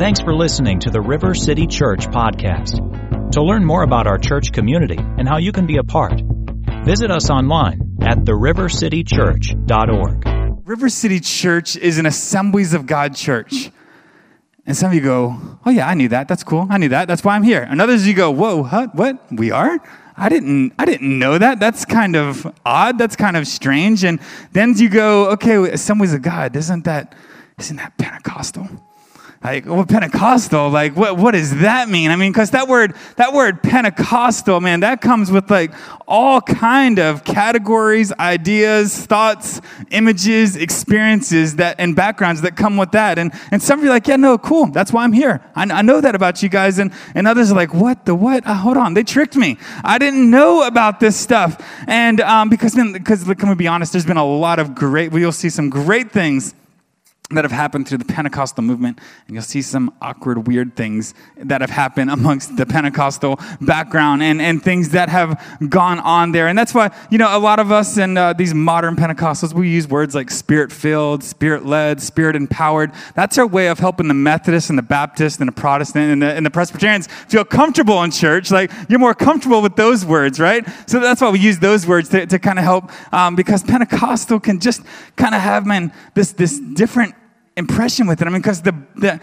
Thanks for listening to the River City Church podcast. To learn more about our church community and how you can be a part, visit us online at therivercitychurch.org. River City Church is an Assemblies of God church. And some of you go, oh yeah, I knew that. That's cool. I knew that. That's why I'm here. And others you go, whoa, what? What? We are? I didn't, I didn't know that. That's kind of odd. That's kind of strange. And then you go, okay, Assemblies of God, isn't that, isn't that Pentecostal? Like well pentecostal like what, what does that mean? I mean because that word that word pentecostal man that comes with like all kind of categories ideas thoughts images experiences that and backgrounds that come with that. And and some of you are like yeah no cool. That's why i'm here. I, I know that about you guys. And and others are like what the what? Uh, hold on. They tricked me. I didn't know about this stuff. And um, because then because can we be honest there's been a lot of great we will see some great things that have happened through the Pentecostal movement, and you'll see some awkward, weird things that have happened amongst the Pentecostal background and, and things that have gone on there. And that's why, you know, a lot of us and uh, these modern Pentecostals, we use words like spirit filled, spirit led, spirit empowered. That's our way of helping the Methodists and the Baptists and the Protestant and the, and the Presbyterians feel comfortable in church. Like, you're more comfortable with those words, right? So that's why we use those words to, to kind of help, um, because Pentecostal can just kind of have, man, this, this different impression with it. I mean, because the, the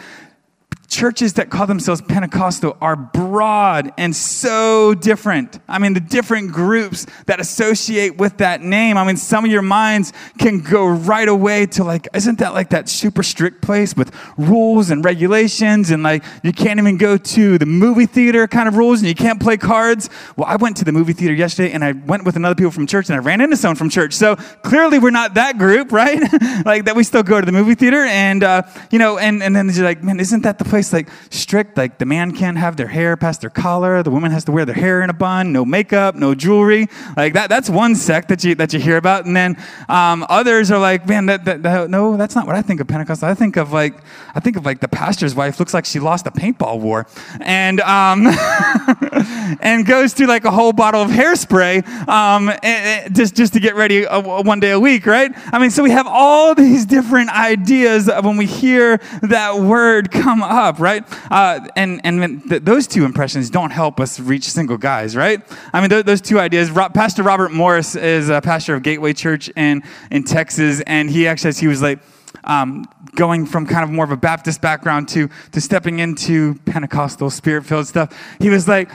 churches that call themselves Pentecostal are broad and so different. I mean, the different groups that associate with that name. I mean, some of your minds can go right away to like, isn't that like that super strict place with rules and regulations and like you can't even go to the movie theater kind of rules and you can't play cards? Well, I went to the movie theater yesterday and I went with another people from church and I ran into someone from church. So clearly we're not that group, right? like that we still go to the movie theater and, uh, you know, and, and then you're like, man, isn't that the place place like strict, like the man can't have their hair past their collar, the woman has to wear their hair in a bun, no makeup, no jewelry. Like that, that's one sect that you that you hear about. And then um, others are like, man, that, that, that, no, that's not what I think of Pentecost. I think of like, I think of like the pastor's wife looks like she lost a paintball war, and um, and goes through like a whole bottle of hairspray um, and, and just just to get ready a one day a week, right? I mean, so we have all these different ideas of when we hear that word come up up, right? Uh, and and th- those two impressions don't help us reach single guys, right? I mean, th- those two ideas. Pastor Robert Morris is a pastor of Gateway Church in in Texas, and he actually says he was like. Um, going from kind of more of a Baptist background to to stepping into Pentecostal spirit filled stuff, he was like,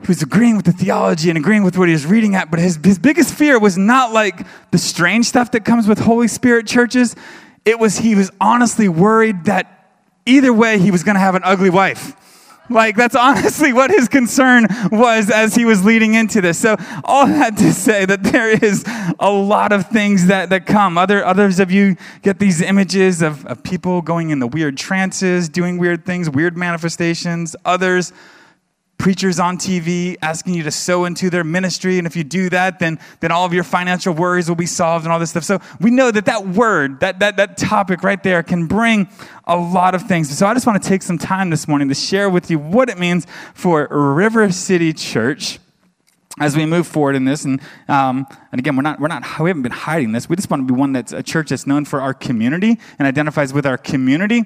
he was agreeing with the theology and agreeing with what he was reading at, but his, his biggest fear was not like the strange stuff that comes with Holy Spirit churches. It was he was honestly worried that either way, he was going to have an ugly wife. Like, that's honestly what his concern was as he was leading into this. So, all that to say that there is a lot of things that, that come. Other, others of you get these images of, of people going in the weird trances, doing weird things, weird manifestations. Others, preachers on TV asking you to sow into their ministry. And if you do that, then, then all of your financial worries will be solved and all this stuff. So we know that that word, that, that, that topic right there can bring a lot of things. So I just want to take some time this morning to share with you what it means for River City Church as we move forward in this and, um, and again we're not, we're not we haven't been hiding this we just want to be one that's a church that's known for our community and identifies with our community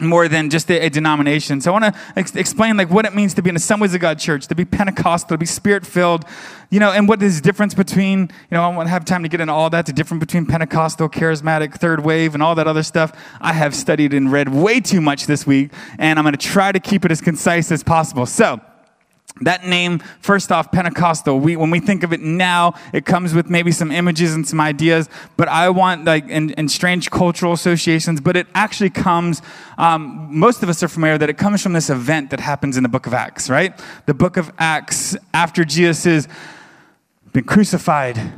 more than just a, a, denomination. So I want to ex- explain like what it means to be an Assemblies of God church, to be Pentecostal, to be Spirit filled, you know, and what is the difference between, you know, I won't have time to get into all that, the difference between Pentecostal, charismatic, third wave, and all that other stuff. I have studied and read way too much this week, and I'm going to try to keep it as concise as possible. So that name, first off, Pentecostal, we, when we think of it now, it comes with maybe some images and some ideas, but I want, like, and, and strange cultural associations, but it actually comes, um, most of us are familiar that it comes from this event that happens in the book of Acts, right? The book of Acts, after Jesus has been crucified,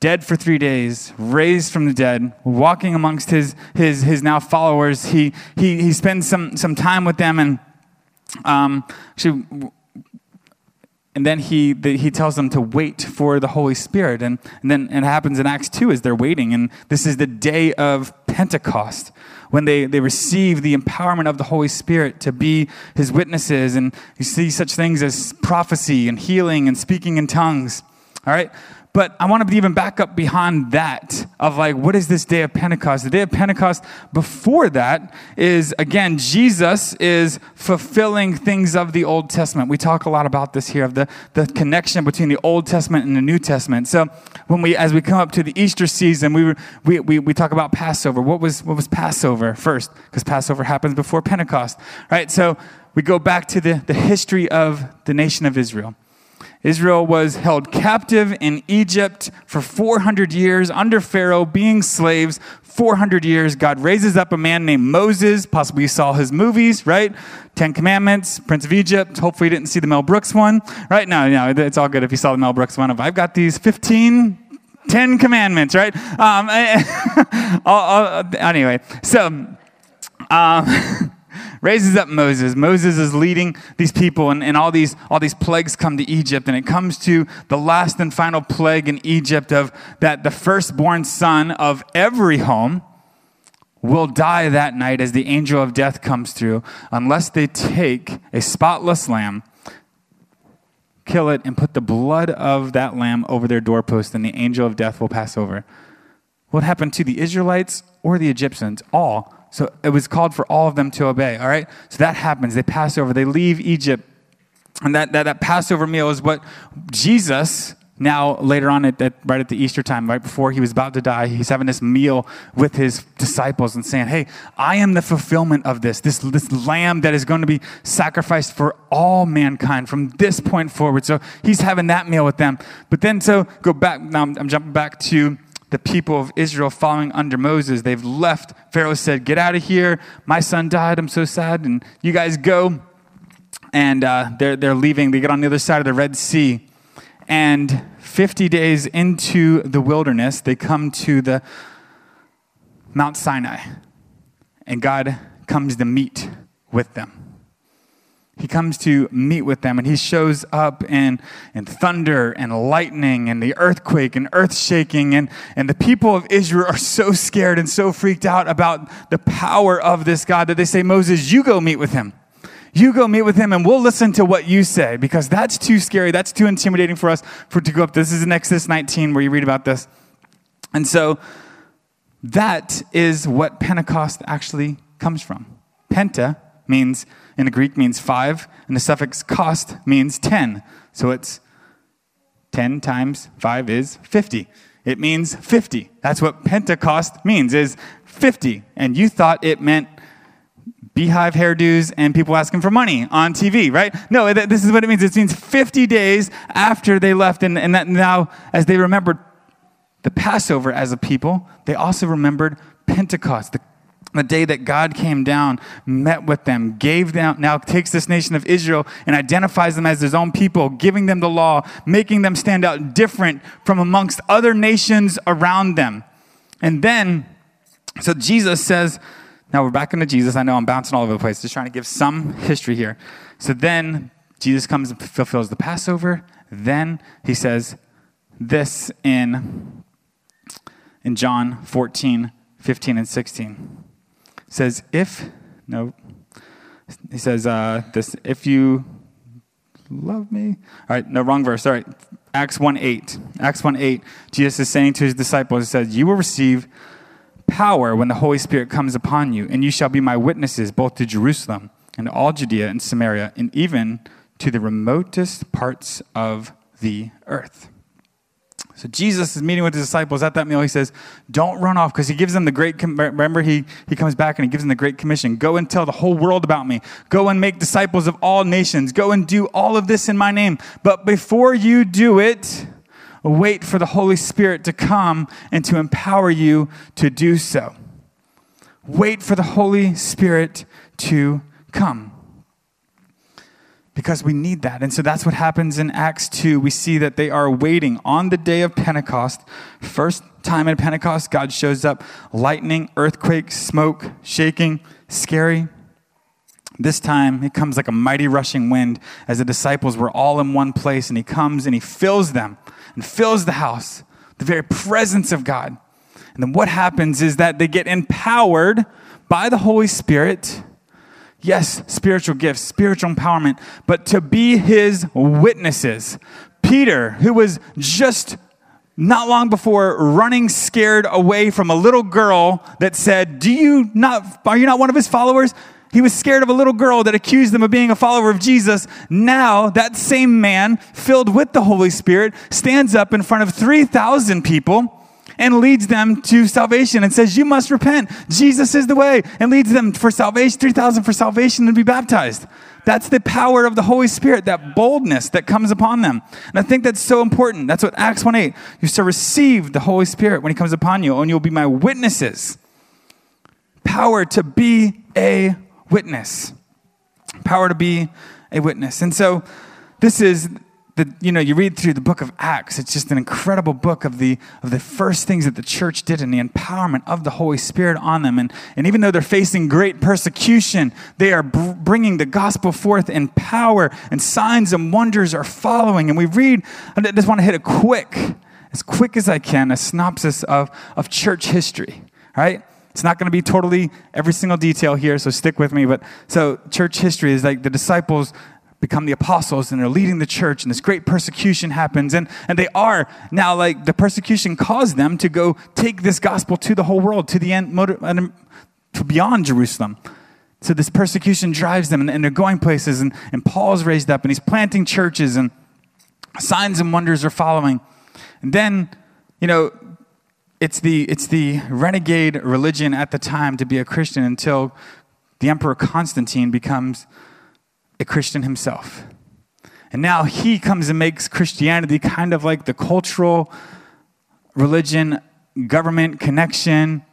dead for three days, raised from the dead, walking amongst his, his, his now followers, he, he, he spends some, some time with them and um, actually, and then he, the, he tells them to wait for the Holy Spirit. And, and then it happens in Acts 2 as they're waiting. And this is the day of Pentecost when they, they receive the empowerment of the Holy Spirit to be his witnesses. And you see such things as prophecy and healing and speaking in tongues. All right? But I want to even back up behind that of like, what is this day of Pentecost? The day of Pentecost before that is, again, Jesus is fulfilling things of the Old Testament. We talk a lot about this here of the, the connection between the Old Testament and the New Testament. So when we, as we come up to the Easter season, we, we, we, we talk about Passover. What was, what was Passover first? Because Passover happens before Pentecost, right? So we go back to the, the history of the nation of Israel. Israel was held captive in Egypt for 400 years under Pharaoh, being slaves 400 years. God raises up a man named Moses. Possibly you saw his movies, right? Ten Commandments, Prince of Egypt. Hopefully you didn't see the Mel Brooks one, right? No, no, it's all good if you saw the Mel Brooks one of I've got these 15 Ten Commandments, right? Um, I'll, I'll, anyway, so um, raises up Moses. Moses is leading these people, and, and all, these, all these plagues come to Egypt. And it comes to the last and final plague in Egypt of that the firstborn son of every home will die that night as the angel of death comes through, unless they take a spotless lamb, kill it, and put the blood of that lamb over their doorpost, and the angel of death will pass over. What happened to the Israelites or the Egyptians? All so it was called for all of them to obey, all right? So that happens. They pass over, they leave Egypt. And that, that, that Passover meal is what Jesus, now later on, at, at, right at the Easter time, right before he was about to die, he's having this meal with his disciples and saying, Hey, I am the fulfillment of this, this, this lamb that is going to be sacrificed for all mankind from this point forward. So he's having that meal with them. But then, so go back, now I'm, I'm jumping back to the people of Israel following under Moses. They've left. Pharaoh said, Get out of here. My son died. I'm so sad. And you guys go. And uh, they're, they're leaving. They get on the other side of the Red Sea. And 50 days into the wilderness, they come to the Mount Sinai. And God comes to meet with them. He comes to meet with them and he shows up in, in thunder and lightning and the earthquake and earth shaking. And, and the people of Israel are so scared and so freaked out about the power of this God that they say, Moses, you go meet with him. You go meet with him and we'll listen to what you say because that's too scary. That's too intimidating for us for to go up. This is in Exodus 19 where you read about this. And so that is what Pentecost actually comes from. Penta means in the Greek means five, and the suffix cost means 10. So it's 10 times 5 is 50. It means 50. That's what Pentecost means, is 50. And you thought it meant beehive hairdos and people asking for money on TV, right? No, this is what it means. It means 50 days after they left, and, and that now, as they remembered the Passover as a people, they also remembered Pentecost, the the day that God came down, met with them, gave them, now takes this nation of Israel and identifies them as his own people, giving them the law, making them stand out different from amongst other nations around them. And then, so Jesus says, now we're back into Jesus. I know I'm bouncing all over the place, just trying to give some history here. So then Jesus comes and fulfills the Passover. Then he says this in, in John 14, 15, and 16 says, if, no, he says, uh, this, if you love me. All right, no, wrong verse. All right, Acts 1 8. Acts 1 8, Jesus is saying to his disciples, He says, You will receive power when the Holy Spirit comes upon you, and you shall be my witnesses both to Jerusalem and all Judea and Samaria, and even to the remotest parts of the earth. So Jesus is meeting with his disciples at that meal. He says, Don't run off because he gives them the great, remember, he, he comes back and he gives them the great commission. Go and tell the whole world about me. Go and make disciples of all nations. Go and do all of this in my name. But before you do it, wait for the Holy Spirit to come and to empower you to do so. Wait for the Holy Spirit to come because we need that. And so that's what happens in Acts 2. We see that they are waiting on the day of Pentecost. First time at Pentecost, God shows up lightning, earthquake, smoke, shaking, scary. This time, it comes like a mighty rushing wind as the disciples were all in one place, and he comes and he fills them and fills the house, the very presence of God. And then what happens is that they get empowered by the Holy Spirit Yes, spiritual gifts, spiritual empowerment, but to be his witnesses. Peter, who was just not long before running scared away from a little girl that said, Do you not, are you not one of his followers? He was scared of a little girl that accused him of being a follower of Jesus. Now, that same man, filled with the Holy Spirit, stands up in front of 3,000 people and leads them to salvation and says, You must repent. Jesus is the way, and leads them for salvation, 3,000 for salvation and be baptized. That's the power of the Holy Spirit, that boldness that comes upon them. And I think that's so important. That's what Acts 1 8. You shall receive the Holy Spirit when he comes upon you, and you'll be my witnesses. Power to be a witness. Power to be a witness. And so this is the, you know, you read through the book of Acts, it's just an incredible book of the, of the first things that the church did and the empowerment of the Holy Spirit on them. And, and even though they're facing great persecution, they are br- bringing the gospel forth in power, and signs and wonders are following. And we read, I just want to hit a quick, as quick as I can, a synopsis of, of church history, right? It's not going to be totally every single detail here, so stick with me. But so, church history is like the disciples become the apostles and they're leading the church, and this great persecution happens. And, and they are now like the persecution caused them to go take this gospel to the whole world, to the end, um, to beyond Jerusalem. So, this persecution drives them, and, and they're going places. And, and Paul's raised up, and he's planting churches, and signs and wonders are following. And then, you know, it's the, it's the renegade religion at the time to be a Christian until the Emperor Constantine becomes a Christian himself. And now he comes and makes Christianity kind of like the cultural religion, government connection,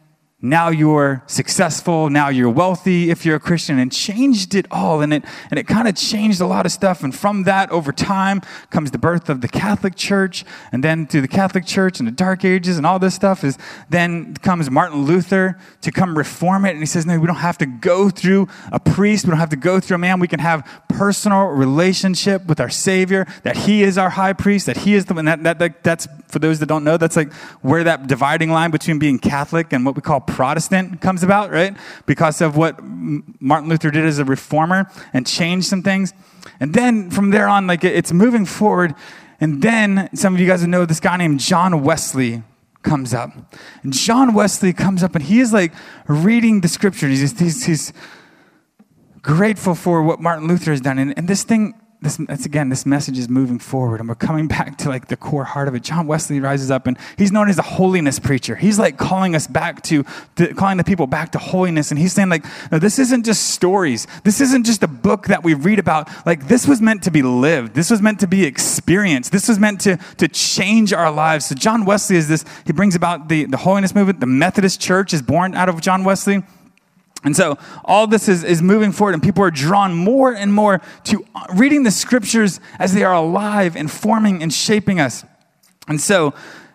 now you're successful. Now you're wealthy if you're a christian and changed it all. And it and it kind of changed a lot of stuff. And from that over time comes the birth of the catholic church and then through the catholic church and the dark ages and all this stuff is then comes martin luther to come reform it. And he says no we don't have to go through a priest. We don't have to go through a man. We can have personal relationship with our savior that he is our high priest that he is the one that, that, that that's for those that don't know that's like where that dividing line between being catholic and what we call Protestant comes about, right? Because of what Martin Luther did as a reformer and changed some things. And then from there on, like it's moving forward. And then some of you guys know this guy named John Wesley comes up. And John Wesley comes up and he is like reading the scriptures. He's, he's, he's grateful for what Martin Luther has done. And, and this thing this, again, this message is moving forward and we're coming back to like the core heart of it. John Wesley rises up and he's known as a holiness preacher. He's like calling us back to, to calling the people back to holiness. And he's saying like, no, this isn't just stories. This isn't just a book that we read about. Like this was meant to be lived. This was meant to be experienced. This was meant to, to change our lives. So John Wesley is this, he brings about the, the holiness movement. The Methodist church is born out of John Wesley. And so all this is, is moving forward, and people are drawn more and more to uh, reading the scriptures as they are alive and forming and shaping us. And so,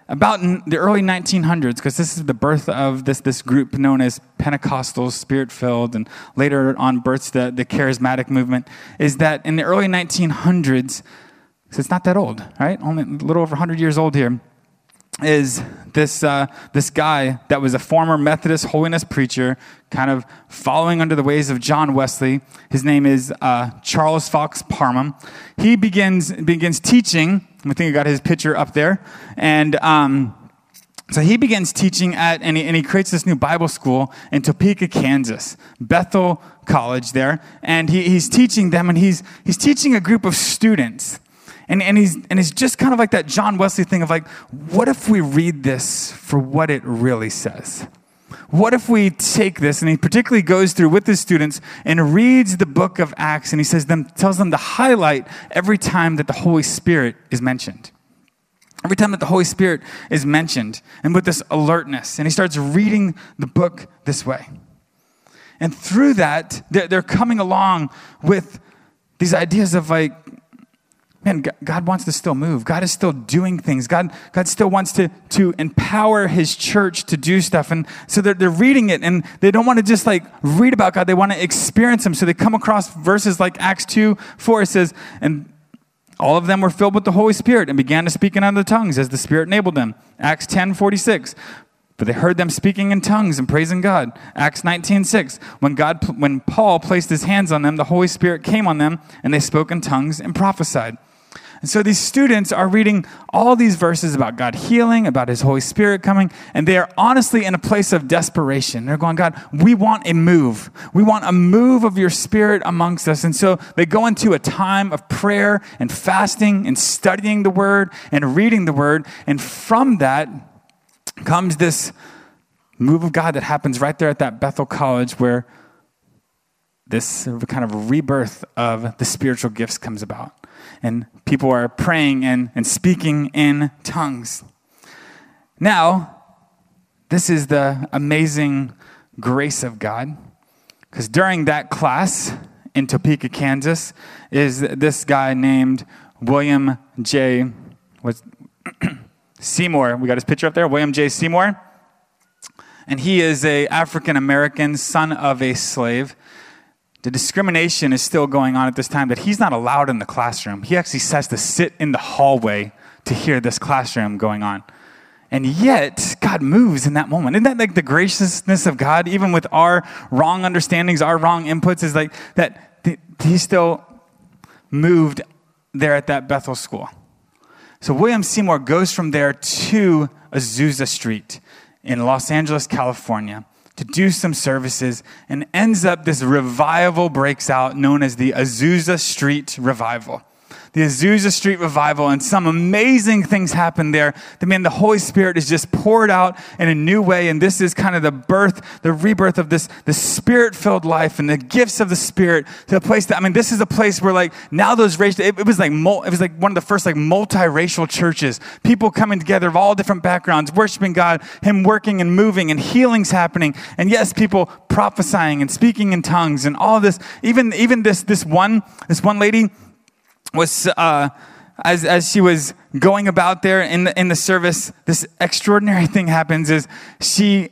about the early 1900s, because this is the birth of this, this group known as Pentecostals, Spirit filled, and later on births the, the charismatic movement, is that in the early 1900s, so it's not that old, right? Only a little over 100 years old here is this, uh, this guy that was a former Methodist holiness preacher, kind of following under the ways of John Wesley. His name is uh, Charles Fox Parham. He begins, begins teaching. I think I got his picture up there. And um, so he begins teaching at, and he, and he creates this new Bible school in Topeka, Kansas, Bethel College there. And he, he's teaching them, and he's, he's teaching a group of students and, and, he's, and he's just kind of like that John Wesley thing of like, what if we read this for what it really says? What if we take this, and he particularly goes through with his students and reads the book of Acts, and he says them, tells them to highlight every time that the Holy Spirit is mentioned. Every time that the Holy Spirit is mentioned, and with this alertness, and he starts reading the book this way. And through that, they're coming along with these ideas of like, man, God wants to still move. God is still doing things. God, God still wants to, to empower his church to do stuff. And so they're, they're reading it and they don't want to just like read about God. They want to experience him. So they come across verses like Acts 2, 4. It says, and all of them were filled with the Holy Spirit and began to speak in other tongues as the Spirit enabled them. Acts 10, 46. But they heard them speaking in tongues and praising God. Acts 19:6. When God when Paul placed his hands on them, the Holy Spirit came on them, and they spoke in tongues and prophesied. And so these students are reading all these verses about God healing, about His Holy Spirit coming, and they are honestly in a place of desperation. They're going, God, we want a move. We want a move of your Spirit amongst us. And so they go into a time of prayer and fasting and studying the Word and reading the Word. And from that comes this move of God that happens right there at that Bethel College where this kind of rebirth of the spiritual gifts comes about. And people are praying and, and speaking in tongues. Now, this is the amazing grace of God. Because during that class in Topeka, Kansas, is this guy named William J. Was Seymour. We got his picture up there. William J. Seymour. And he is a African American son of a slave the discrimination is still going on at this time that he's not allowed in the classroom. He actually says to sit in the hallway to hear this classroom going on. And yet, God moves in that moment. Isn't that like the graciousness of God, even with our wrong understandings, our wrong inputs, is like that he still moved there at that Bethel school. So William Seymour goes from there to Azusa Street in Los Angeles, California to do some services and ends up this revival breaks out known as the Azusa Street Revival the Azusa Street revival, and some amazing things happened there. The man, the Holy Spirit is just poured out in a new way, and this is kind of the birth, the rebirth of this, the spirit-filled life and the gifts of the Spirit to a place that I mean, this is a place where like now those racial, it, it was like it was like one of the first like multiracial churches, people coming together of all different backgrounds, worshiping God, Him working and moving, and healings happening, and yes, people prophesying and speaking in tongues, and all this. Even even this this one this one lady was uh, as, as she was going about there in the, in the service, this extraordinary thing happens is she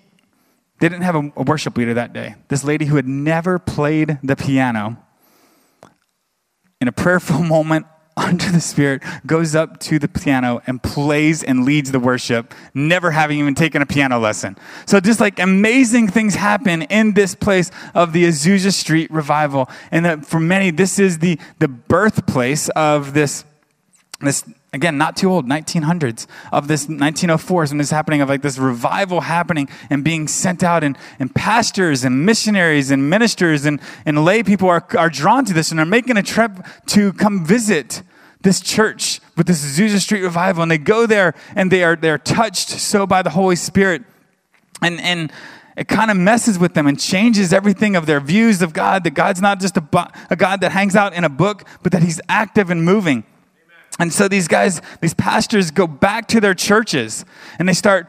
didn't have a, a worship leader that day. This lady who had never played the piano, in a prayerful moment under the Spirit, goes up to the piano and plays and leads the worship, never having even taken a piano lesson. So, just like amazing things happen in this place of the Azusa Street revival. And that for many, this is the, the birthplace of this, this again, not too old, 1900s, of this 1904s when this is happening, of like this revival happening and being sent out. And, and pastors and missionaries and ministers and, and lay people are, are drawn to this and are making a trip to come visit this church with this Azusa Street revival. And they go there and they are, they're touched so by the Holy Spirit. And, and it kind of messes with them and changes everything of their views of God, that God's not just a, a God that hangs out in a book, but that he's active and moving. And so these guys, these pastors go back to their churches and they start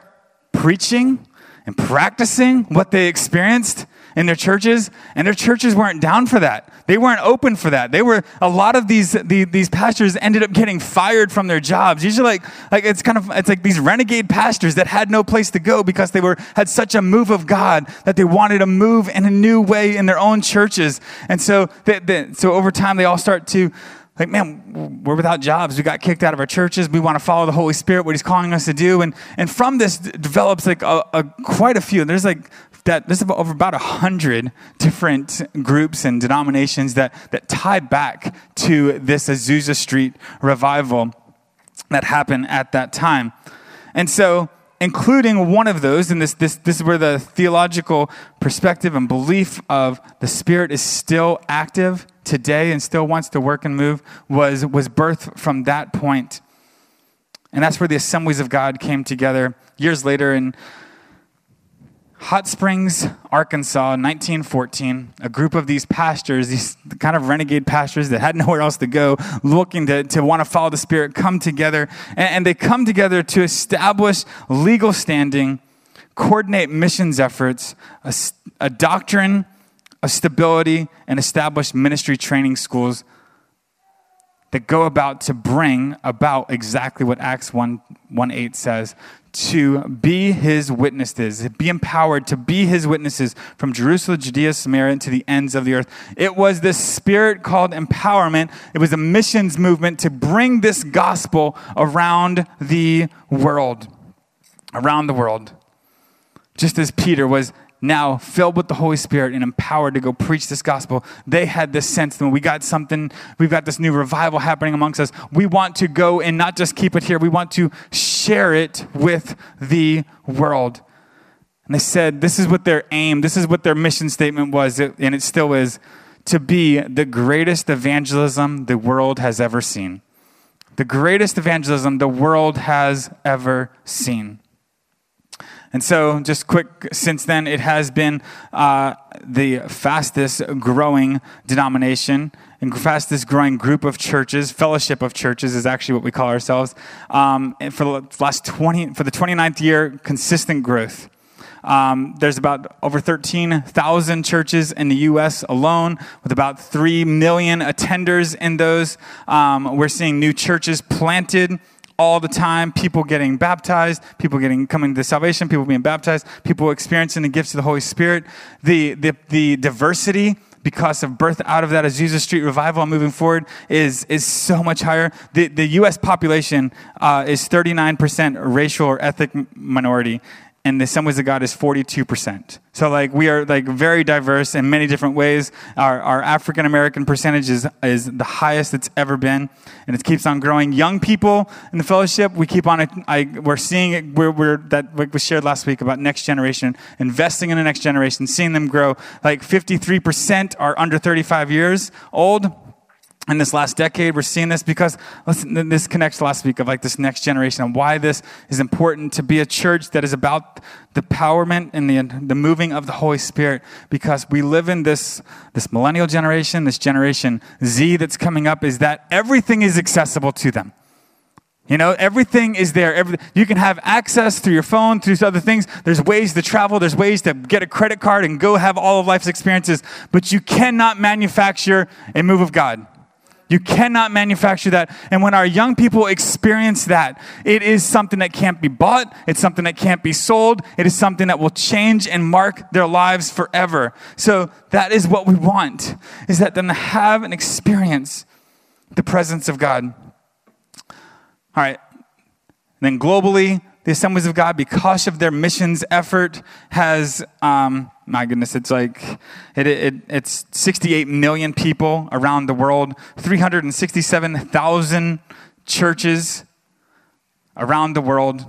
preaching and practicing what they experienced in their churches, and their churches weren't down for that. They weren't open for that. They were a lot of these the, these pastors ended up getting fired from their jobs. Usually, like like it's kind of it's like these renegade pastors that had no place to go because they were had such a move of God that they wanted to move in a new way in their own churches. And so they, so over time, they all start to like, man, we're without jobs. We got kicked out of our churches. We want to follow the Holy Spirit, what He's calling us to do. And, and from this develops like a, a quite a few. There's like that there's over about a hundred different groups and denominations that, that tie back to this Azusa Street revival that happened at that time. And so including one of those, and this, this, this is where the theological perspective and belief of the Spirit is still active today and still wants to work and move, was, was birthed from that point. And that's where the assemblies of God came together years later in Hot Springs, Arkansas, 1914, a group of these pastors, these kind of renegade pastors that had nowhere else to go, looking to, to want to follow the Spirit, come together. And, and they come together to establish legal standing, coordinate missions efforts, a, a doctrine of stability, and establish ministry training schools that go about to bring about exactly what Acts 1, 1 8 says to be his witnesses, be empowered to be his witnesses from Jerusalem, Judea, Samaria, and to the ends of the earth. It was this spirit called empowerment. It was a missions movement to bring this gospel around the world. Around the world. Just as Peter was now filled with the Holy Spirit and empowered to go preach this gospel, they had this sense that we got something, we've got this new revival happening amongst us. We want to go and not just keep it here, we want to share it with the world. And they said this is what their aim, this is what their mission statement was, and it still is to be the greatest evangelism the world has ever seen. The greatest evangelism the world has ever seen. And so, just quick, since then, it has been uh, the fastest growing denomination and fastest growing group of churches. Fellowship of churches is actually what we call ourselves. Um, for the last 20, for the 29th year, consistent growth. Um, there's about over 13,000 churches in the U.S. alone, with about 3 million attenders in those. Um, we're seeing new churches planted all the time people getting baptized people getting coming to salvation people being baptized people experiencing the gifts of the holy spirit the, the, the diversity because of birth out of that Azusa Street revival and moving forward is, is so much higher. The, the U.S. population uh, is 39% racial or ethnic minority, and the Assemblies of God is 42%. So like we are like very diverse in many different ways. Our, our African American percentage is, is the highest it's ever been, and it keeps on growing. Young people in the fellowship, we keep on, I, we're seeing it, we're, we're, that was shared last week about next generation, investing in the next generation, seeing them grow. Like 53% are under 35 years old in this last decade. We're seeing this because listen, this connects last week of like this next generation and why this is important to be a church that is about the empowerment and the, the moving of the Holy Spirit because we live in this, this millennial generation, this generation Z that's coming up, is that everything is accessible to them. You know, everything is there. Every, you can have access through your phone, through other things. There's ways to travel. There's ways to get a credit card and go have all of life's experiences. But you cannot manufacture a move of God. You cannot manufacture that. And when our young people experience that, it is something that can't be bought. It's something that can't be sold. It is something that will change and mark their lives forever. So that is what we want, is that them to have and experience the presence of God. All right. And then globally, the Assemblies of God, because of their missions effort, has, um, my goodness, it's like, it, it, it's 68 million people around the world, 367,000 churches around the world.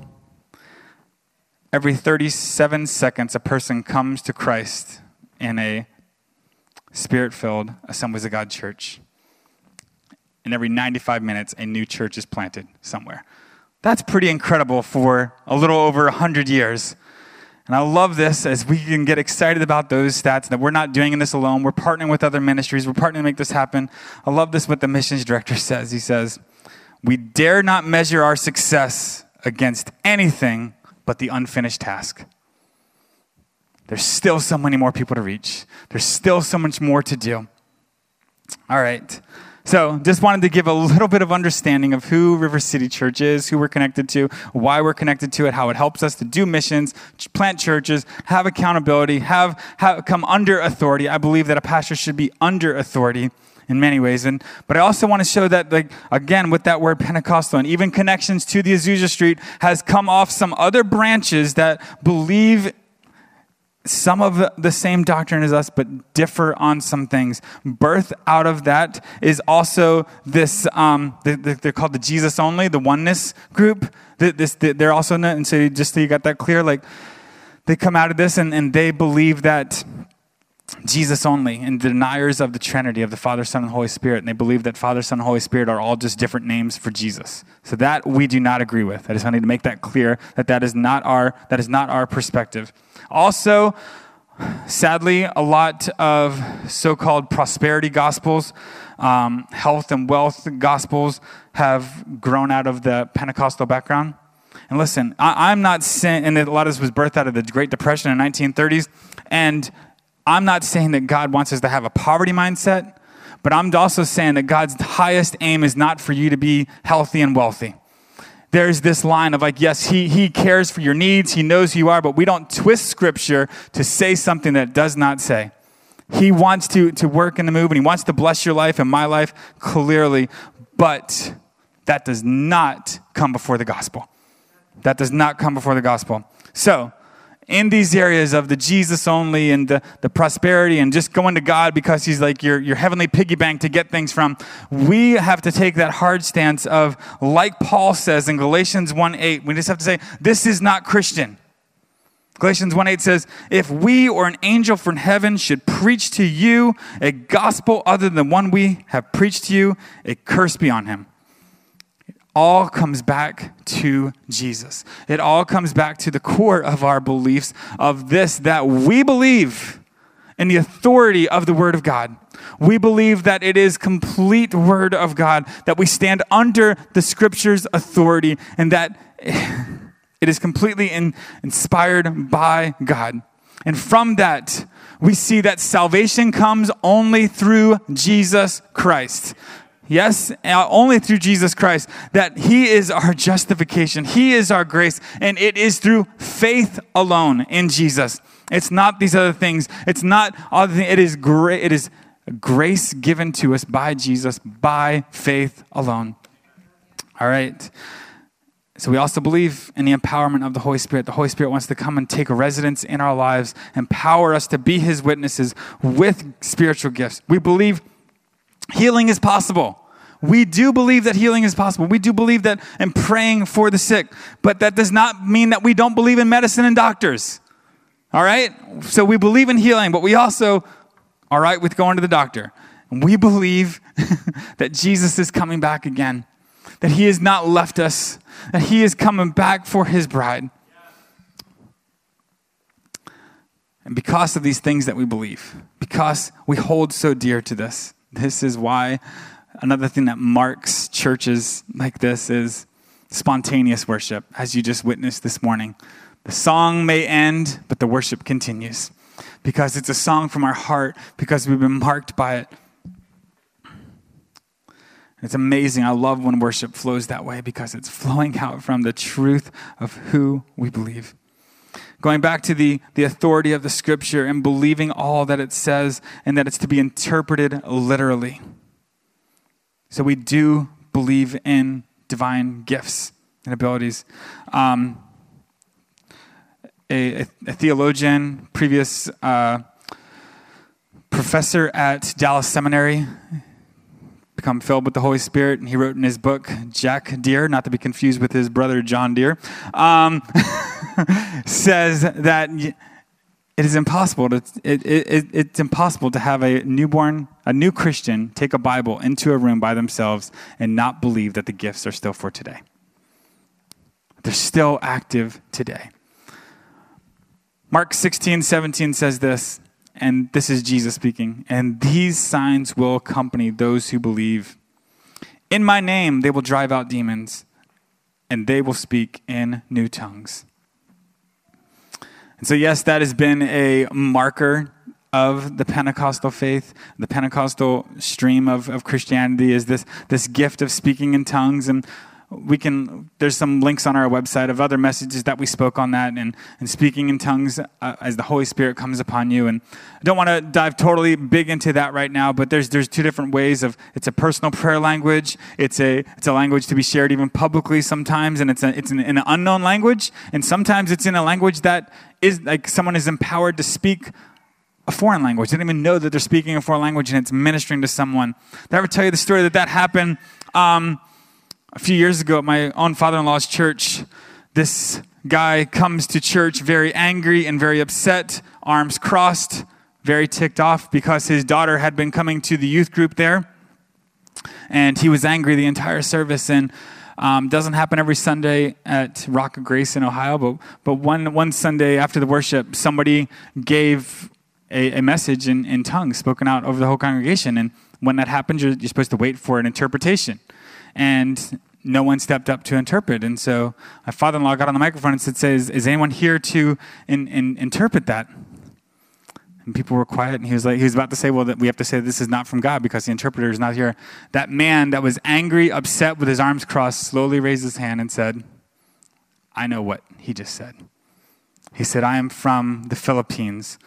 Every 37 seconds, a person comes to Christ in a spirit filled Assemblies of God church. And every 95 minutes, a new church is planted somewhere. That's pretty incredible for a little over 100 years. And I love this as we can get excited about those stats that we're not doing this alone. We're partnering with other ministries. We're partnering to make this happen. I love this what the missions director says. He says, We dare not measure our success against anything but the unfinished task. There's still so many more people to reach, there's still so much more to do. All right. So, just wanted to give a little bit of understanding of who River City Church is, who we're connected to, why we're connected to it, how it helps us to do missions, plant churches, have accountability, have, have come under authority. I believe that a pastor should be under authority in many ways. And but I also want to show that, like again, with that word Pentecostal and even connections to the Azusa Street has come off some other branches that believe some of the same doctrine as us, but differ on some things. Birth out of that is also this, um, they're called the Jesus only, the oneness group. This, they're also, and so just so you got that clear, like they come out of this and, and they believe that Jesus only and deniers of the Trinity of the Father, Son, and Holy Spirit. And they believe that Father, Son, and Holy Spirit are all just different names for Jesus. So that we do not agree with. I just wanted to make that clear that that is not our, that is not our perspective. Also, sadly, a lot of so called prosperity gospels, um, health and wealth gospels have grown out of the Pentecostal background. And listen, I, am not saying, and a lot of this was birthed out of the Great Depression in the 1930s. And I'm not saying that God wants us to have a poverty mindset, but I'm also saying that God's highest aim is not for you to be healthy and wealthy there's this line of like, yes, he, he cares for your needs, he knows who you are, but we don't twist scripture to say something that does not say. He wants to, to work in the move and he wants to bless your life and my life clearly, but that does not come before the gospel. That does not come before the gospel. So, in these areas of the Jesus only and the, the prosperity and just going to God because He's like your, your heavenly piggy bank to get things from, we have to take that hard stance of, like Paul says in Galatians 1 8, we just have to say, this is not Christian. Galatians 1 8 says, If we or an angel from heaven should preach to you a gospel other than one we have preached to you, a curse be on him. All comes back to Jesus. It all comes back to the core of our beliefs of this that we believe in the authority of the Word of God. We believe that it is complete Word of God, that we stand under the Scripture's authority, and that. It is completely in, inspired by God. And from that, we see that salvation comes only through Jesus Christ. Yes, uh, only through Jesus Christ. That He is our justification, He is our grace, and it is through faith alone in Jesus. It's not these other things. It's not other things. It is great. It is grace given to us by Jesus by faith alone. All right. So we also believe in the empowerment of the Holy Spirit. The Holy Spirit wants to come and take residence in our lives, empower us to be his witnesses with spiritual gifts. We believe healing is possible. We do believe that healing is possible. We do believe that in praying for the sick, but that does not mean that we don't believe in medicine and doctors. All right? So we believe in healing, but we also are right with going to the doctor. And we believe that Jesus is coming back again that He has not left us, that He is coming back for His bride. And because of these things that we believe, because we hold so dear to this, this is why another thing that marks churches like this is spontaneous worship, as you just witnessed this morning. The song may end, but the worship continues because it's a song from our heart, because we've been marked by it. It's amazing. I love when worship flows that way because it's flowing out from the truth of who we believe. Going back to the, the authority of the scripture and believing all that it says and that it's to be interpreted literally. So we do believe in divine gifts and abilities. Um, a, a, a, theologian, previous uh, professor at Dallas Seminary, become filled with the Holy Spirit. And he wrote in his book, Jack Deere, not to be confused with his brother John Deere, um, says that it is impossible to, it, it, it's impossible to have a newborn, a new Christian take a Bible into a room by themselves and not believe that the gifts are still for today. They're still active today. Mark 16, 17 says this and this is Jesus speaking. And these signs will accompany those who believe. In my name, they will drive out demons, and they will speak in new tongues. And so, yes, that has been a marker of the Pentecostal faith, the Pentecostal stream of, of Christianity is this, this gift of speaking in tongues. And we can there's some links on our website of other messages that we spoke on that and, and speaking in tongues uh, as the holy spirit comes upon you and i don't want to dive totally big into that right now but there's there's two different ways of it's a personal prayer language it's a it's a language to be shared even publicly sometimes and it's a, it's in an unknown language and sometimes it's in a language that is like someone is empowered to speak a foreign language. They don't even know that they're speaking a foreign language and it's ministering to someone. Did I ever tell you the story that that happened? Um, a few years ago at my own father in law's church, this guy comes to church very angry and very upset, arms crossed, very ticked off because his daughter had been coming to the youth group there. And he was angry the entire service. And um, doesn't happen every Sunday at Rock of Grace in Ohio, but, but one, one Sunday after the worship, somebody gave a, a message in, in tongues spoken out over the whole congregation. And when that happens, you're, you're supposed to wait for an interpretation. And no one stepped up to interpret. And so my father in law got on the microphone and said, is, is anyone here to in, in, interpret that? And people were quiet, and he was like, he was about to say, well, that we have to say this is not from God because the interpreter is not here. That man that was angry, upset, with his arms crossed, slowly raised his hand and said, I know what he just said. He said, I am from the Philippines,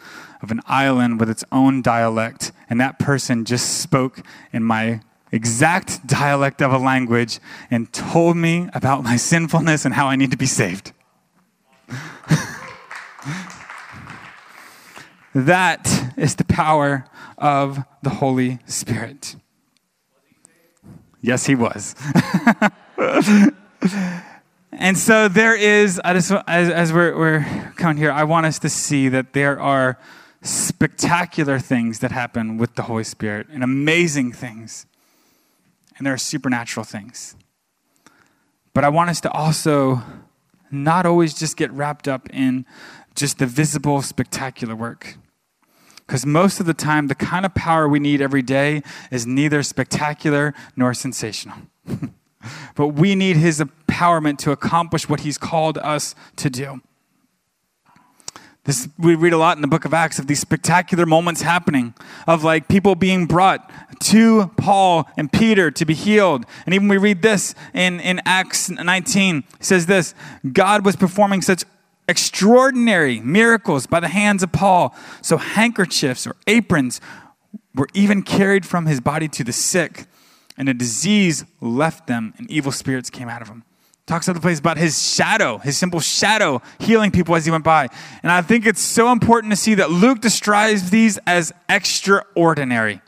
of an island with its own dialect, and that person just spoke in my exact dialect of a language and told me about my sinfulness and how I need to be saved. That is the power of the Holy Spirit. Yes, he was. and so there is, I just, as, as we're, we're coming here, I want us to see that there are spectacular things that happen with the Holy Spirit and amazing things. And there are supernatural things. But I want us to also not always just get wrapped up in just the visible, spectacular work. Because most of the time, the kind of power we need every day is neither spectacular nor sensational. but we need His empowerment to accomplish what He's called us to do. This, we read a lot in the book of Acts of these spectacular moments happening, of like people being brought to Paul and Peter to be healed. And even we read this in, in Acts 19. It says this God was performing such extraordinary miracles by the hands of Paul. So handkerchiefs or aprons were even carried from his body to the sick, and a disease left them, and evil spirits came out of him. Talks other place about his shadow, his simple shadow healing people as he went by. And I think it's so important to see that Luke describes these as extraordinary.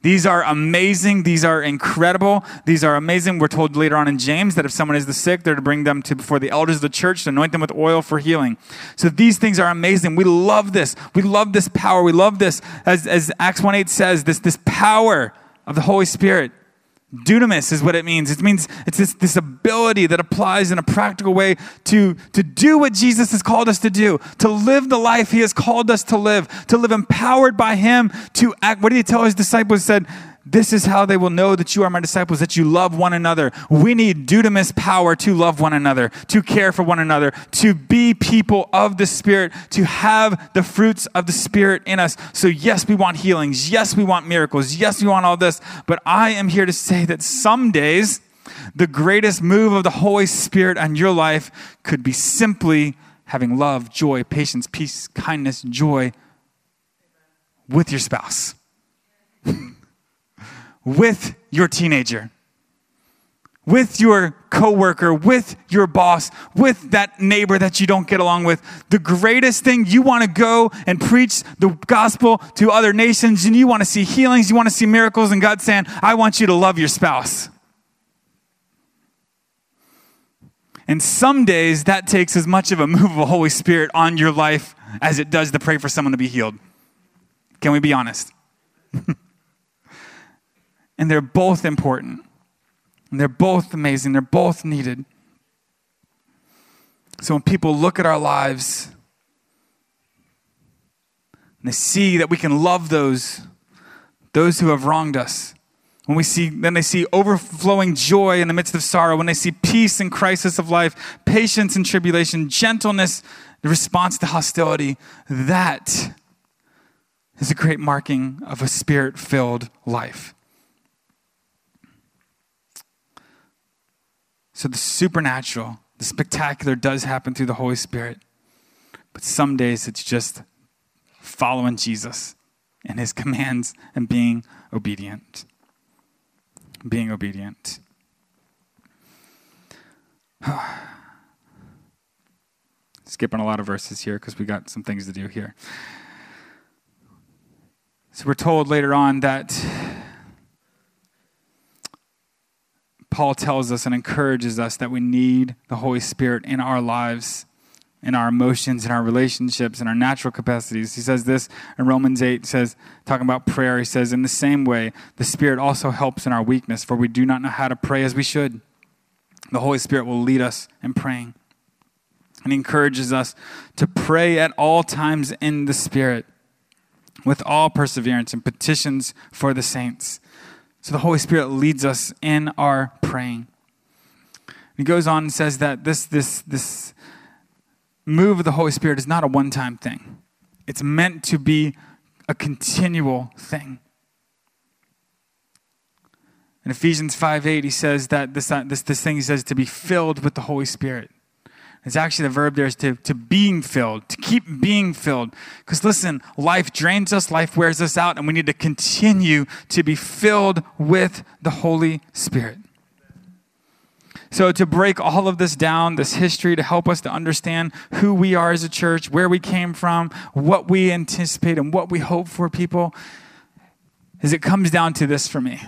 These are amazing. These are incredible. These are amazing. We're told later on in James that if someone is the sick, they're to bring them to before the elders of the church to anoint them with oil for healing. So these things are amazing. We love this. We love this power. We love this, as, as Acts 1 8 says, this, this power of the Holy Spirit. Dunamis is what it means. It means it's this, this ability that applies in a practical way to, to do what Jesus has called us to do, to live the life he has called us to live, to live empowered by him to act. What did he tell his disciples? He said, this is how they will know that you are my disciples, that you love one another. We need dunamis power to love one another, to care for one another, to be people of the Spirit, to have the fruits of the Spirit in us. So, yes, we want healings. Yes, we want miracles. Yes, we want all this. But I am here to say that some days, the greatest move of the Holy Spirit on your life could be simply having love, joy, patience, peace, kindness, joy with your spouse. with your teenager, with your coworker, with your boss, with that neighbor that you don't get along with. The greatest thing you want to go and preach the gospel to other nations and you want to see healings, you want to see miracles, and God's saying, I want you to love your spouse. And some days that takes as much of a move of the Holy Spirit on your life as it does to pray for someone to be healed. Can we be honest? And they're both important. And they're both amazing. They're both needed. So when people look at our lives and they see that we can love those, those who have wronged us, when we see, then they see overflowing joy in the midst of sorrow, when they see peace in crisis of life, patience in tribulation, gentleness, the response to hostility, that is a great marking of a spirit filled life. So the supernatural, the spectacular does happen through the Holy Spirit. But some days it's just following Jesus and his commands and being obedient. Being obedient. Skipping a lot of verses here because we got some things to do here. So we're told later on that Paul tells us and encourages us that we need the Holy Spirit in our lives, in our emotions, in our relationships, in our natural capacities. He says this in Romans 8, says, talking about prayer, he says, In the same way, the Spirit also helps in our weakness, for we do not know how to pray as we should. The Holy Spirit will lead us in praying. And he encourages us to pray at all times in the Spirit with all perseverance and petitions for the saints. So the Holy Spirit leads us in our praying. He goes on and says that this, this, this move of the Holy Spirit is not a one time thing, it's meant to be a continual thing. In Ephesians 5 8, he says that this, this, this thing he says to be filled with the Holy Spirit. It's actually the verb there is to, to being filled, to keep being filled. Because listen, life drains us, life wears us out, and we need to continue to be filled with the Holy Spirit. So, to break all of this down, this history, to help us to understand who we are as a church, where we came from, what we anticipate, and what we hope for people, is it comes down to this for me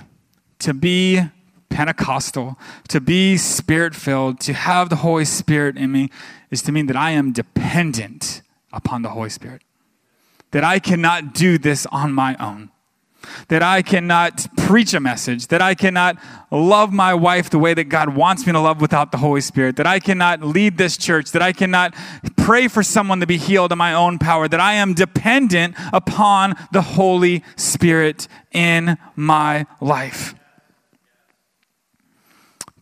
to be Pentecostal, to be spirit filled, to have the Holy Spirit in me, is to mean that I am dependent upon the Holy Spirit. That I cannot do this on my own. That I cannot preach a message, that I cannot love my wife the way that God wants me to love without the Holy Spirit, that I cannot lead this church, that I cannot pray for someone to be healed in my own power, that I am dependent upon the Holy Spirit in my life.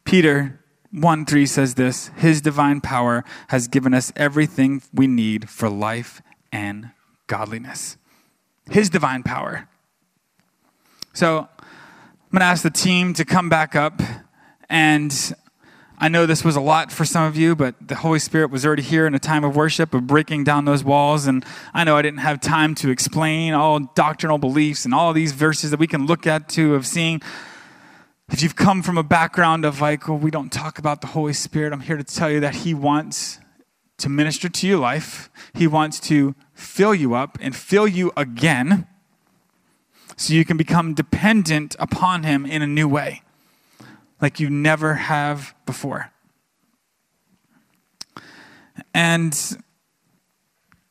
Peter 1 3 says this His divine power has given us everything we need for life and godliness. His divine power. So I'm going to ask the team to come back up. And I know this was a lot for some of you, but the Holy Spirit was already here in a time of worship of breaking down those walls. And I know I didn't have time to explain all doctrinal beliefs and all these verses that we can look at to of seeing. If you've come from a background of like, well, we don't talk about the Holy Spirit, I'm here to tell you that He wants to minister to your life. He wants to fill you up and fill you again so you can become dependent upon Him in a new way, like you never have before. And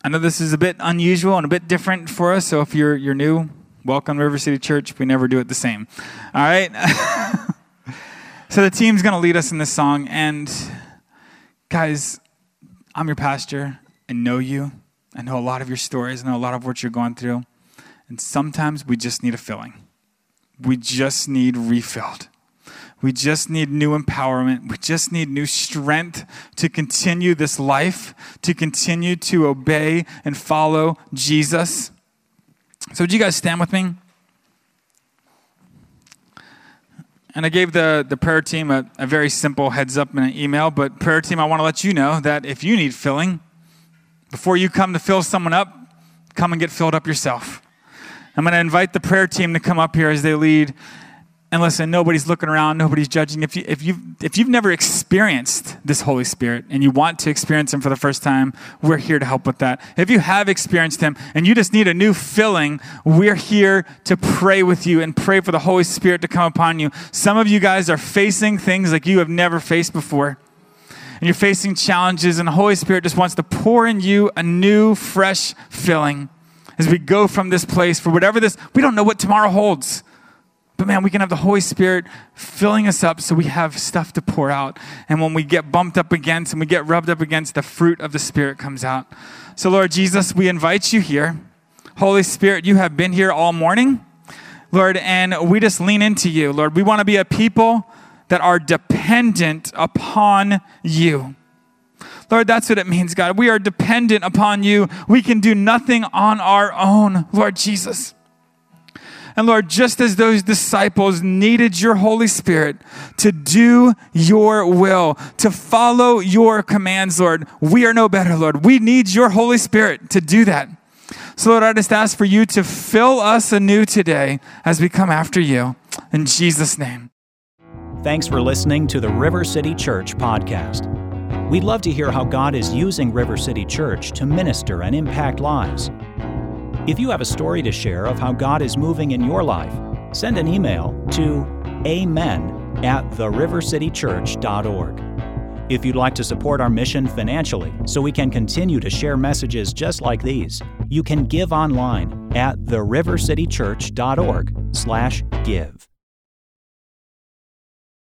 I know this is a bit unusual and a bit different for us, so if you're, you're new, welcome to River City Church. We never do it the same. All right? so the team's going to lead us in this song. And guys, I'm your pastor. I know you. I know a lot of your stories. I know a lot of what you're going through. And sometimes we just need a filling. We just need refilled. We just need new empowerment. We just need new strength to continue this life, to continue to obey and follow Jesus. So, would you guys stand with me? And I gave the, the prayer team a, a very simple heads up in an email, but prayer team, I want to let you know that if you need filling, before you come to fill someone up, come and get filled up yourself. I'm going to invite the prayer team to come up here as they lead. And listen, nobody's looking around, nobody's judging. If, you, if, you've, if you've never experienced this Holy Spirit and you want to experience Him for the first time, we're here to help with that. If you have experienced Him and you just need a new filling, we're here to pray with you and pray for the Holy Spirit to come upon you. Some of you guys are facing things like you have never faced before. And you're facing challenges, and the Holy Spirit just wants to pour in you a new, fresh filling as we go from this place for whatever this, we don't know what tomorrow holds. But man, we can have the Holy Spirit filling us up so we have stuff to pour out. And when we get bumped up against and we get rubbed up against, the fruit of the Spirit comes out. So, Lord Jesus, we invite you here. Holy Spirit, you have been here all morning, Lord, and we just lean into you, Lord. We want to be a people that are dependent upon you. Lord, that's what it means, God. We are dependent upon you. We can do nothing on our own, Lord Jesus. And Lord, just as those disciples needed your Holy Spirit to do your will, to follow your commands, Lord, we are no better, Lord. We need your Holy Spirit to do that. So, Lord, I just ask for you to fill us anew today as we come after you. In Jesus' name. Thanks for listening to the River City Church podcast. We'd love to hear how God is using River City Church to minister and impact lives. If you have a story to share of how God is moving in your life, send an email to amen at therivercitychurch.org. If you'd like to support our mission financially so we can continue to share messages just like these, you can give online at therivercitychurch.org/give.